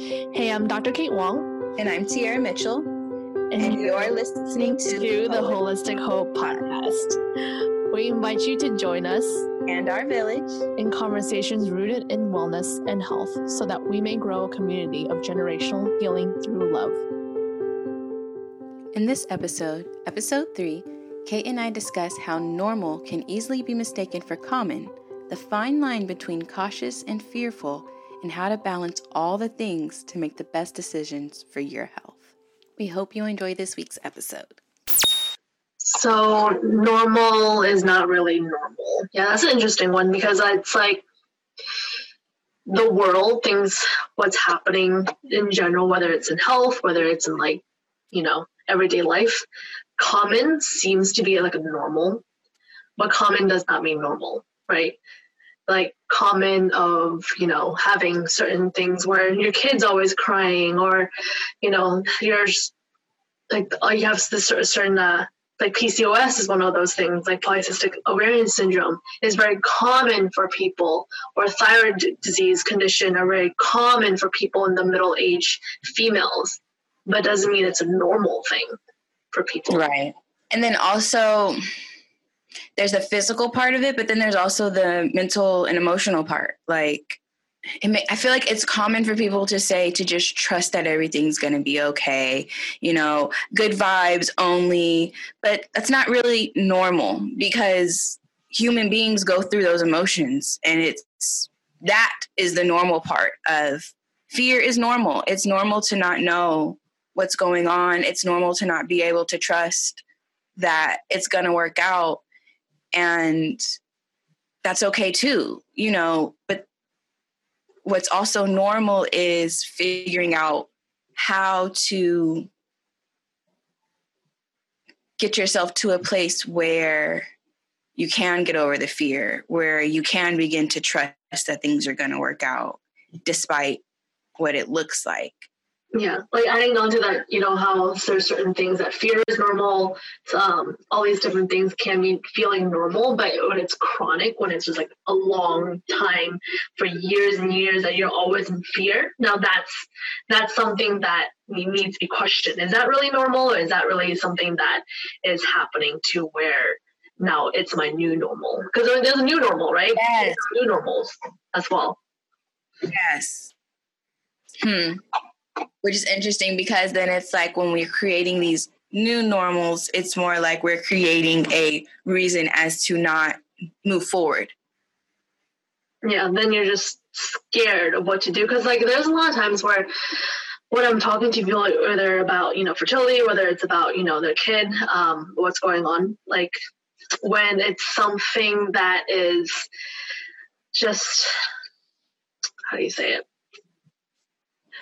Hey, I'm Dr. Kate Wong. And I'm Tiara Mitchell. And, and you're listening to, to the Holistic Hope Podcast. We invite you to join us and our village in conversations rooted in wellness and health so that we may grow a community of generational healing through love. In this episode, episode three, Kate and I discuss how normal can easily be mistaken for common, the fine line between cautious and fearful and how to balance all the things to make the best decisions for your health. We hope you enjoy this week's episode. So, normal is not really normal. Yeah, that's an interesting one because it's like the world, things, what's happening in general, whether it's in health, whether it's in like, you know, everyday life, common seems to be like a normal, but common does not mean normal, right? like common of you know having certain things where your kid's always crying or you know you're like oh, you have this certain uh, like PCOS is one of those things like polycystic ovarian syndrome is very common for people or thyroid disease condition are very common for people in the middle age females but doesn't mean it's a normal thing for people. Right. And then also there's the physical part of it, but then there's also the mental and emotional part. Like, may, I feel like it's common for people to say to just trust that everything's going to be okay, you know, good vibes only. But that's not really normal because human beings go through those emotions, and it's that is the normal part of fear is normal. It's normal to not know what's going on. It's normal to not be able to trust that it's going to work out and that's okay too you know but what's also normal is figuring out how to get yourself to a place where you can get over the fear where you can begin to trust that things are going to work out despite what it looks like yeah, like adding on to that, you know, how there's certain things that fear is normal, um, all these different things can be feeling normal, but when it's chronic, when it's just like a long time for years and years that you're always in fear, now that's that's something that needs to be questioned. Is that really normal, or is that really something that is happening to where now it's my new normal? Because there's a new normal, right? Yes. New normals as well. Yes. Hmm which is interesting because then it's like when we're creating these new normals, it's more like we're creating a reason as to not move forward. Yeah, then you're just scared of what to do because like there's a lot of times where when I'm talking to people, whether about you know fertility, whether it's about you know their kid, um, what's going on, like when it's something that is just how do you say it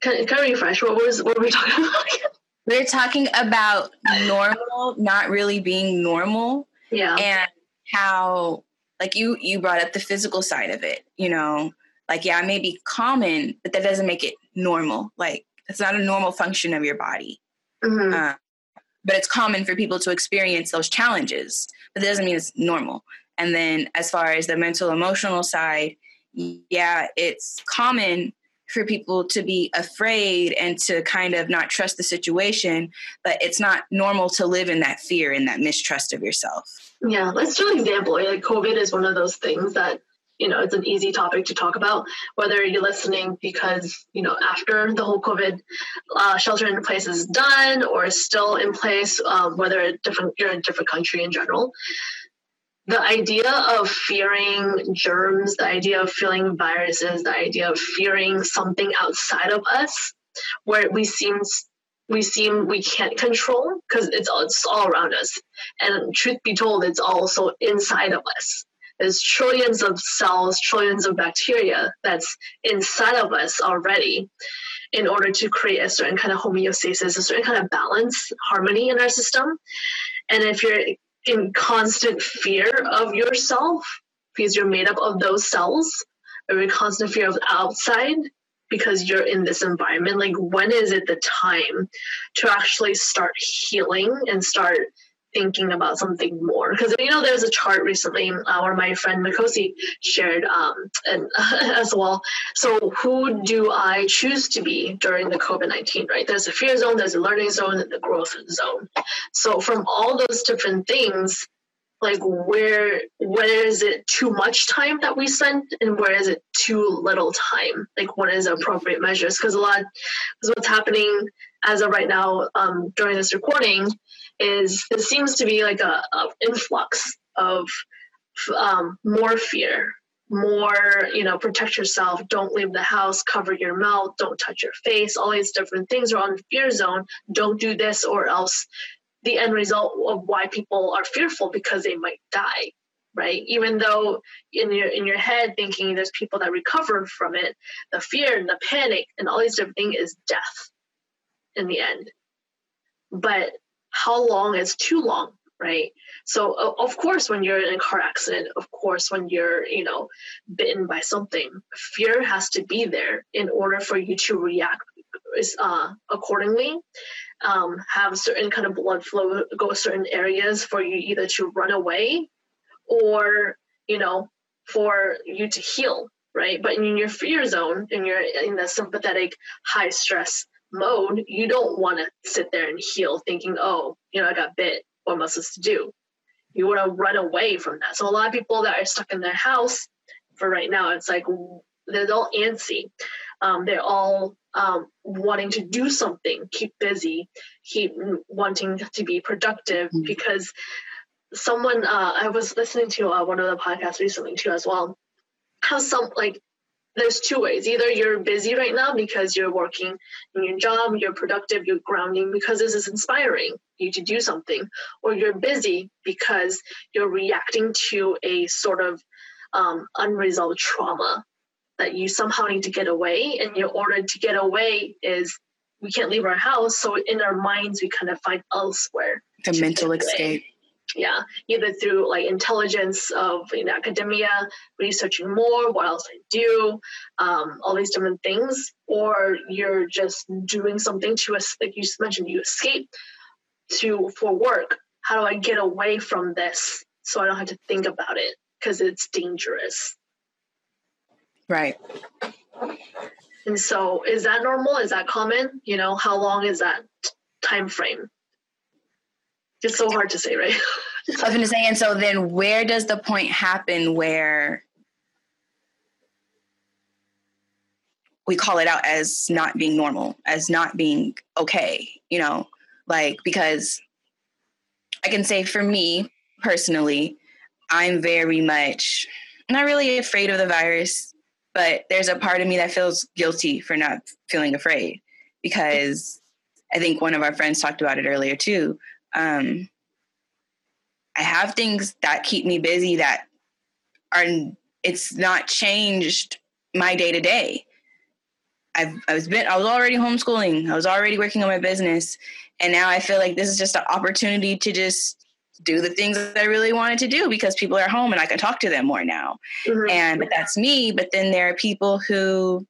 can, can I refresh? What was what were we talking about? We're talking about normal not really being normal. Yeah. And how like you you brought up the physical side of it, you know, like yeah, it may be common, but that doesn't make it normal. Like it's not a normal function of your body. Mm-hmm. Uh, but it's common for people to experience those challenges, but that doesn't mean it's normal. And then as far as the mental emotional side, yeah, it's common for people to be afraid and to kind of not trust the situation, but it's not normal to live in that fear and that mistrust of yourself. Yeah, let's do an example. Like COVID is one of those things that you know it's an easy topic to talk about whether you're listening because you know after the whole covid uh, shelter in place is done or is still in place um, whether different you're in a different country in general the idea of fearing germs, the idea of feeling viruses, the idea of fearing something outside of us, where we seem we seem we can't control because it's all, it's all around us. And truth be told, it's also inside of us. There's trillions of cells, trillions of bacteria that's inside of us already in order to create a certain kind of homeostasis, a certain kind of balance, harmony in our system. And if you're in constant fear of yourself because you're made up of those cells, or in constant fear of outside because you're in this environment. Like, when is it the time to actually start healing and start thinking about something more. Because you know there's a chart recently uh, where my friend Mikosi shared um, and as well. So who do i choose to be during the covid-19 right? There's a fear zone there's a learning zone and the growth zone. So from all those different things like where where is it too much time that we spend and where is it too little time? Like what is appropriate measures? Because a lot because what's happening as of right now um, during this recording is it seems to be like a, a influx of um, more fear more you know protect yourself don't leave the house cover your mouth don't touch your face all these different things are on the fear zone don't do this or else the end result of why people are fearful because they might die right? Even though in your in your head thinking there's people that recover from it the fear and the panic and all these different things is death in the end. But how long is too long right? So of course when you're in a car accident of course when you're you know bitten by something fear has to be there in order for you to react uh, accordingly. Um, have certain kind of blood flow go certain areas for you either to run away or you know for you to heal right? But in your fear zone and you're in the sympathetic high stress mode you don't want to sit there and heal thinking oh you know i got bit what am i supposed to do you want to run away from that so a lot of people that are stuck in their house for right now it's like they're all antsy um, they're all um, wanting to do something, keep busy, keep wanting to be productive mm-hmm. because someone uh, I was listening to uh, one of the podcasts recently too as well. How some like there's two ways. Either you're busy right now because you're working in your job, you're productive, you're grounding because this is inspiring you to do something, or you're busy because you're reacting to a sort of um, unresolved trauma that you somehow need to get away and your order to get away is we can't leave our house so in our minds we kind of find elsewhere the mental escape yeah either through like intelligence of in academia researching more what else i do um, all these different things or you're just doing something to us like you mentioned you escape to for work how do i get away from this so i don't have to think about it because it's dangerous Right. And so is that normal? Is that common? You know, how long is that time frame? It's so hard to say, right? I was going to say, and so then where does the point happen where we call it out as not being normal, as not being okay, you know, like because I can say for me personally, I'm very much not really afraid of the virus but there's a part of me that feels guilty for not feeling afraid because I think one of our friends talked about it earlier too. Um, I have things that keep me busy that are it's not changed my day to day. I've I was been I was already homeschooling. I was already working on my business, and now I feel like this is just an opportunity to just do the things that I really wanted to do because people are home and I can talk to them more now. Mm-hmm. And that's me. But then there are people who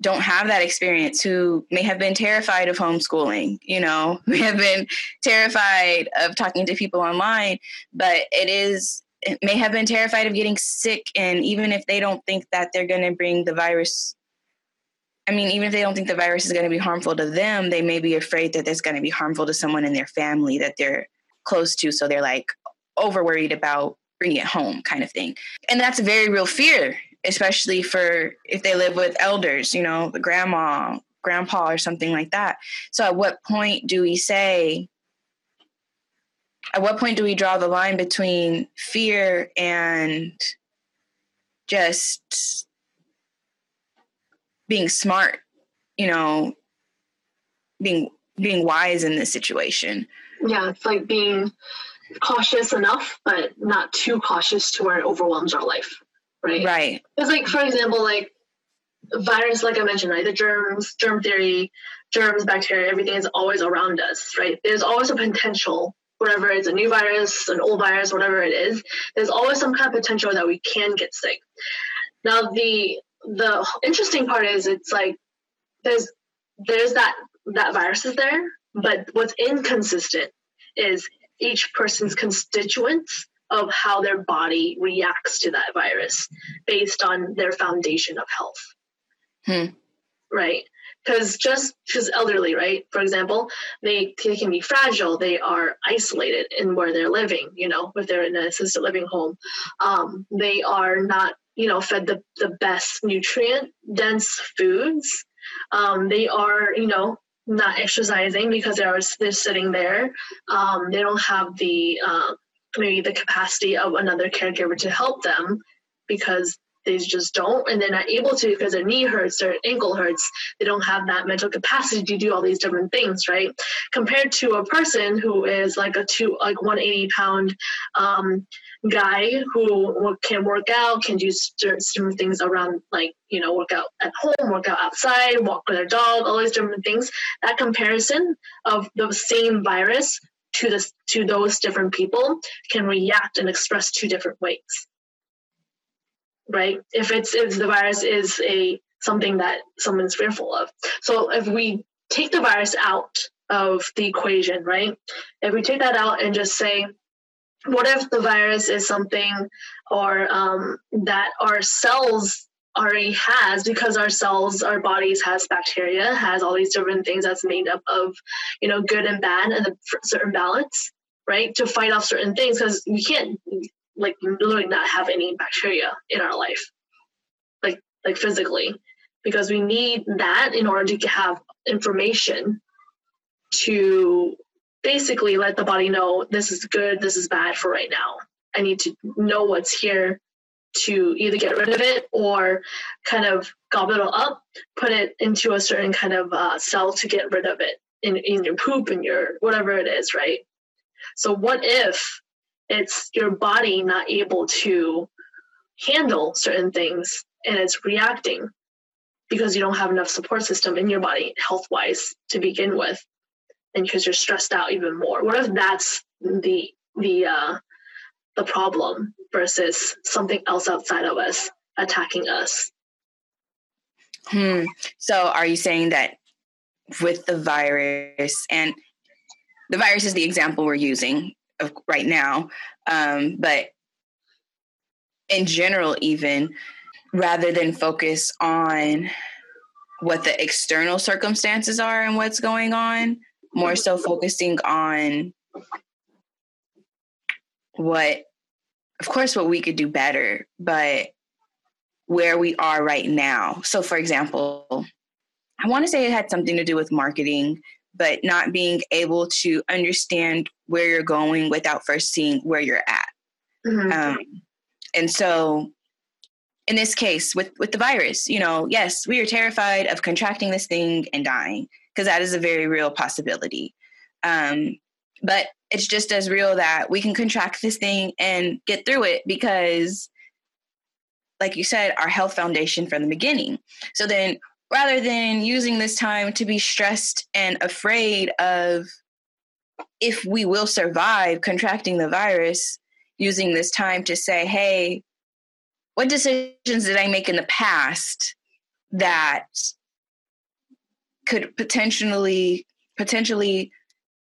don't have that experience who may have been terrified of homeschooling, you know, may have been terrified of talking to people online, but it is it may have been terrified of getting sick and even if they don't think that they're going to bring the virus I mean, even if they don't think the virus is going to be harmful to them, they may be afraid that it's going to be harmful to someone in their family that they're close to. So they're like over worried about bringing it home kind of thing. And that's a very real fear, especially for if they live with elders, you know, the grandma, grandpa, or something like that. So at what point do we say, at what point do we draw the line between fear and just being smart, you know, being being wise in this situation? yeah, it's like being cautious enough, but not too cautious to where it overwhelms our life. Right. Right. It's like, for example, like virus, like I mentioned, right? The germs, germ theory, germs, bacteria, everything is always around us, right? There's always a potential, whatever it's a new virus, an old virus, whatever it is, there's always some kind of potential that we can get sick. Now the the interesting part is it's like there's there's that that virus is there, but what's inconsistent is each person's constituents of how their body reacts to that virus based on their foundation of health. Hmm. Right? Because just because elderly, right? For example, they, they can be fragile. They are isolated in where they're living. You know, if they're in an assisted living home, um, they are not, you know, fed the the best nutrient dense foods. Um, they are, you know, not exercising because they're they're sitting there. Um, they don't have the uh, maybe the capacity of another caregiver to help them because they just don't and they're not able to because their knee hurts their ankle hurts. They don't have that mental capacity to do all these different things right? Compared to a person who is like a two like 180 pound um, guy who can work out can do certain things around like you know work out at home work out outside walk with their dog all these different things. That comparison of the same virus to this to those different people can react and express two different ways. Right? If it's if the virus is a something that someone's fearful of. So if we take the virus out of the equation right? If we take that out and just say what if the virus is something or um, that our cells already has because our cells our bodies has bacteria has all these different things that's made up of you know good and bad and a certain balance right? To fight off certain things because we can't like literally not have any bacteria in our life. Like like physically. Because we need that in order to have information to basically let the body know this is good this is bad for right now. I need to know what's here to either get rid of it or kind of gobble it all up, put it into a certain kind of uh, cell to get rid of it in, in your poop and your whatever it is, right? So, what if it's your body not able to handle certain things and it's reacting because you don't have enough support system in your body health wise to begin with and because you're stressed out even more what if that's the the uh the problem versus something else outside of us attacking us. Hmm. So are you saying that with the virus and the virus is the example we're using of right now, um, but in general, even rather than focus on what the external circumstances are and what's going on, more so focusing on what of course, what we could do better, but where we are right now. So, for example, I want to say it had something to do with marketing, but not being able to understand where you're going without first seeing where you're at. Mm-hmm. Um, and so, in this case, with with the virus, you know, yes, we are terrified of contracting this thing and dying because that is a very real possibility. Um, but it's just as real that we can contract this thing and get through it because like you said our health foundation from the beginning. So then rather than using this time to be stressed and afraid of if we will survive contracting the virus using this time to say hey what decisions did i make in the past that could potentially potentially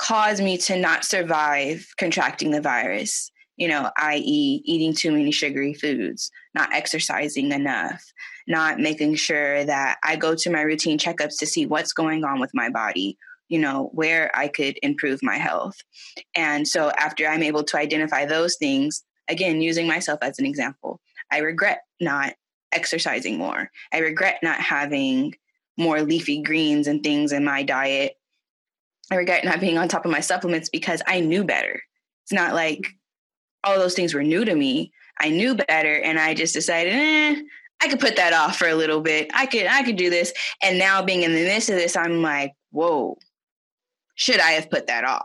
cause me to not survive contracting the virus, you know, i.e., eating too many sugary foods, not exercising enough, not making sure that I go to my routine checkups to see what's going on with my body, you know, where I could improve my health. And so after I'm able to identify those things, again, using myself as an example, I regret not exercising more. I regret not having more leafy greens and things in my diet I regret not being on top of my supplements because I knew better. It's not like all those things were new to me. I knew better and I just decided, eh, I could put that off for a little bit. I could I could do this. And now being in the midst of this, I'm like, whoa, should I have put that off?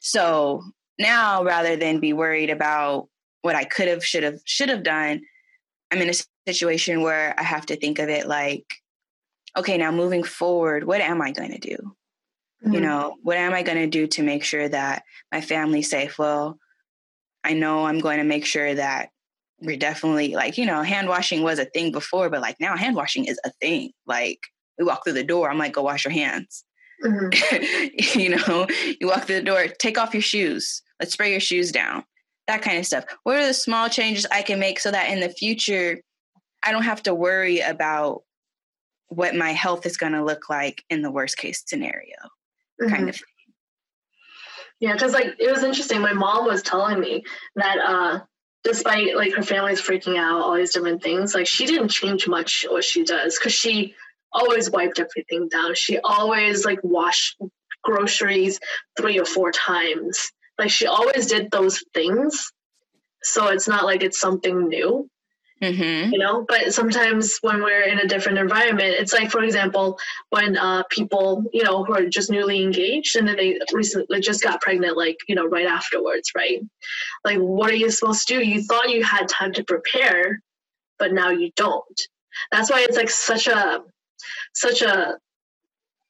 So now rather than be worried about what I could have, should have, should have done, I'm in a situation where I have to think of it like, okay, now moving forward, what am I going to do? Mm-hmm. You know, what am I going to do to make sure that my family's safe? Well, I know I'm going to make sure that we're definitely like, you know, hand washing was a thing before, but like now hand washing is a thing. Like we walk through the door, I'm like, go wash your hands. Mm-hmm. you know, you walk through the door, take off your shoes. Let's spray your shoes down. That kind of stuff. What are the small changes I can make so that in the future I don't have to worry about what my health is going to look like in the worst case scenario mm-hmm. kind of thing. Yeah, because like it was interesting. My mom was telling me that uh despite like her family's freaking out, all these different things, like she didn't change much what she does because she always wiped everything down. She always like washed groceries three or four times. Like she always did those things. So it's not like it's something new. Mm-hmm. You know, but sometimes when we're in a different environment, it's like, for example, when uh, people, you know, who are just newly engaged and then they recently just got pregnant, like, you know, right afterwards, right? Like, what are you supposed to do? You thought you had time to prepare, but now you don't. That's why it's like such a, such a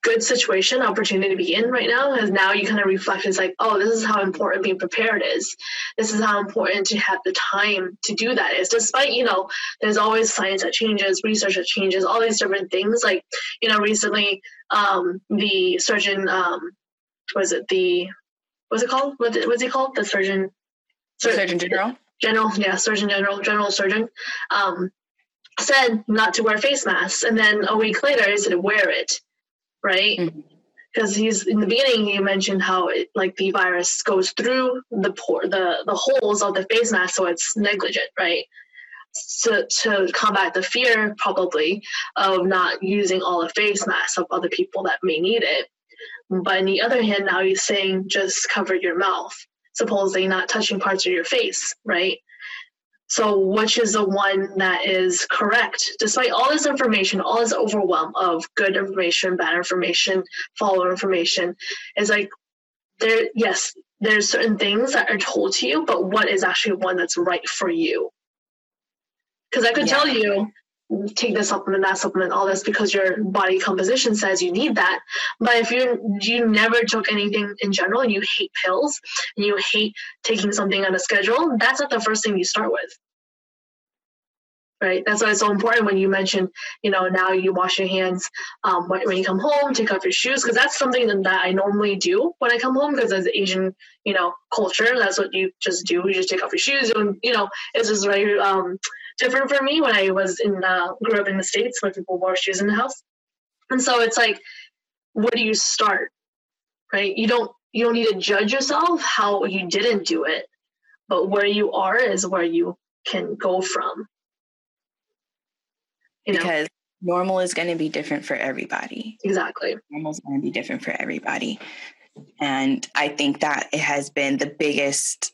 good situation opportunity to be in right now because now you kind of reflect it's like oh this is how important being prepared is. This is how important to have the time to do that is. Despite you know there's always science that changes research that changes all these different things like you know recently um the surgeon um was it the what's it called? What what's it called? The surgeon? Sur- surgeon general? General yeah surgeon general general surgeon um said not to wear face masks and then a week later he said wear it right? Because mm-hmm. he's in the beginning, he mentioned how it, like the virus goes through the pore, the the holes of the face mask, so it's negligent, right? To, to combat the fear probably of not using all the face masks of other people that may need it. But on the other hand, now he's saying just cover your mouth, supposedly not touching parts of your face, right? So, which is the one that is correct, despite all this information, all this overwhelm of good information, bad information, follow information, is like there. Yes, there's certain things that are told to you, but what is actually one that's right for you? Because I could yeah. tell you take this supplement, that supplement, all this because your body composition says you need that. But if you you never took anything in general and you hate pills and you hate taking something on a schedule, that's not the first thing you start with. Right. That's why it's so important when you mention, you know, now you wash your hands um, when, you come home, take off your shoes, because that's something that I normally do when I come home, because as Asian, you know, culture, that's what you just do. You just take off your shoes, and you know, it's just very um, different for me when I was in uh, grew up in the states where people wore shoes in the house, and so it's like, where do you start? Right? You don't you don't need to judge yourself how you didn't do it, but where you are is where you can go from. You know? Because normal is going to be different for everybody. Exactly. Normal is going to be different for everybody. And I think that it has been the biggest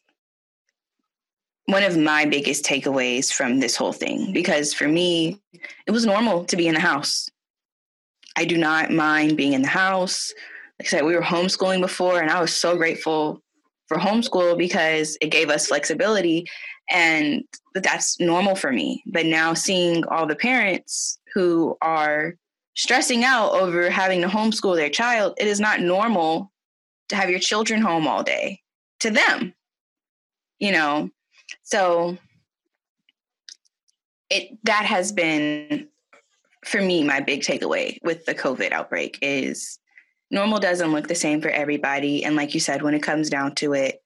one of my biggest takeaways from this whole thing because for me, it was normal to be in the house. I do not mind being in the house. Like I said, we were homeschooling before, and I was so grateful for homeschool because it gave us flexibility, and that's normal for me. But now seeing all the parents who are stressing out over having to homeschool their child, it is not normal to have your children home all day to them. You know, so it that has been for me my big takeaway with the COVID outbreak is normal doesn't look the same for everybody. And like you said, when it comes down to it,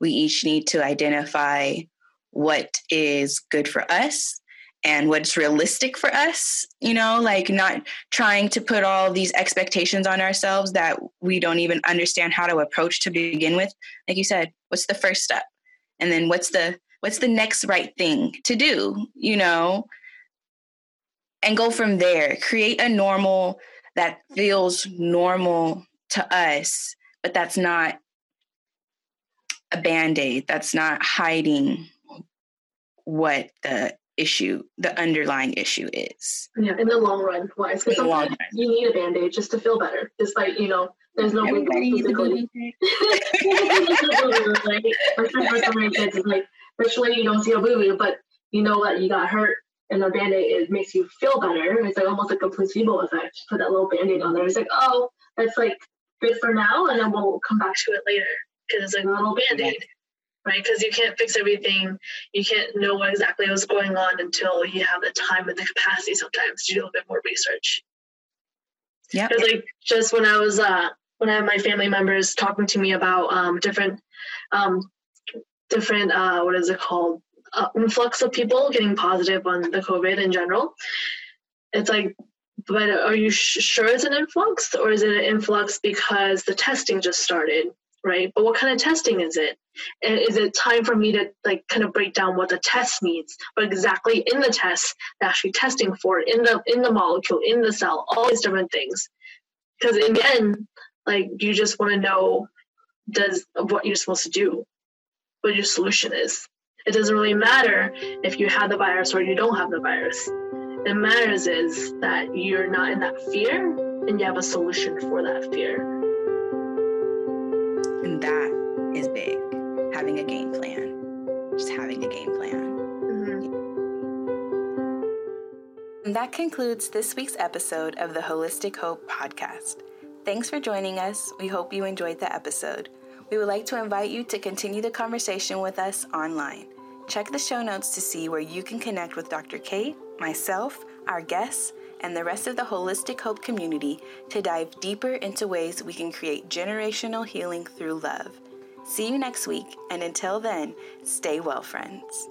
we each need to identify what is good for us and what's realistic for us, you know, like not trying to put all these expectations on ourselves that we don't even understand how to approach to begin with. Like you said, what's the first step? And then what's the what's the next right thing to do, you know? And go from there. Create a normal that feels normal to us, but that's not a band aid. That's not hiding what the issue, the underlying issue is. Yeah, in the long run, wise. Because sometimes you need a band aid just to feel better. Despite, you know, there's no way physically. right? For some kids, it's like Virtually, you don't see a boo but you know that you got hurt and the band-aid it makes you feel better. It's like almost like a placebo effect. Put that little band-aid on there. It's like, oh, that's like good for now, and then we'll come back to it later because it's like a little band-aid. Right, because you can't fix everything. You can't know what exactly what's going on until you have the time and the capacity sometimes to do a little bit more research. Yeah. Because like just when I was uh when I had my family members talking to me about um different um different uh what is it called uh, influx of people getting positive on the COVID in general. It's like, but are you sh- sure it's an influx or is it an influx because the testing just started? Right, but what kind of testing is it? And is it time for me to like kind of break down what the test needs, but exactly in the test, actually testing for in the in the molecule, in the cell, all these different things. Because in the end, like you just want to know does what you're supposed to do, what your solution is. It doesn't really matter if you have the virus or you don't have the virus. It matters is that you're not in that fear and you have a solution for that fear. And that is big. Having a game plan. Just having a game plan. Mm-hmm. And that concludes this week's episode of the Holistic Hope podcast. Thanks for joining us. We hope you enjoyed the episode. We would like to invite you to continue the conversation with us online. Check the show notes to see where you can connect with Dr. Kate, myself, our guests, and the rest of the Holistic Hope community to dive deeper into ways we can create generational healing through love. See you next week, and until then, stay well, friends.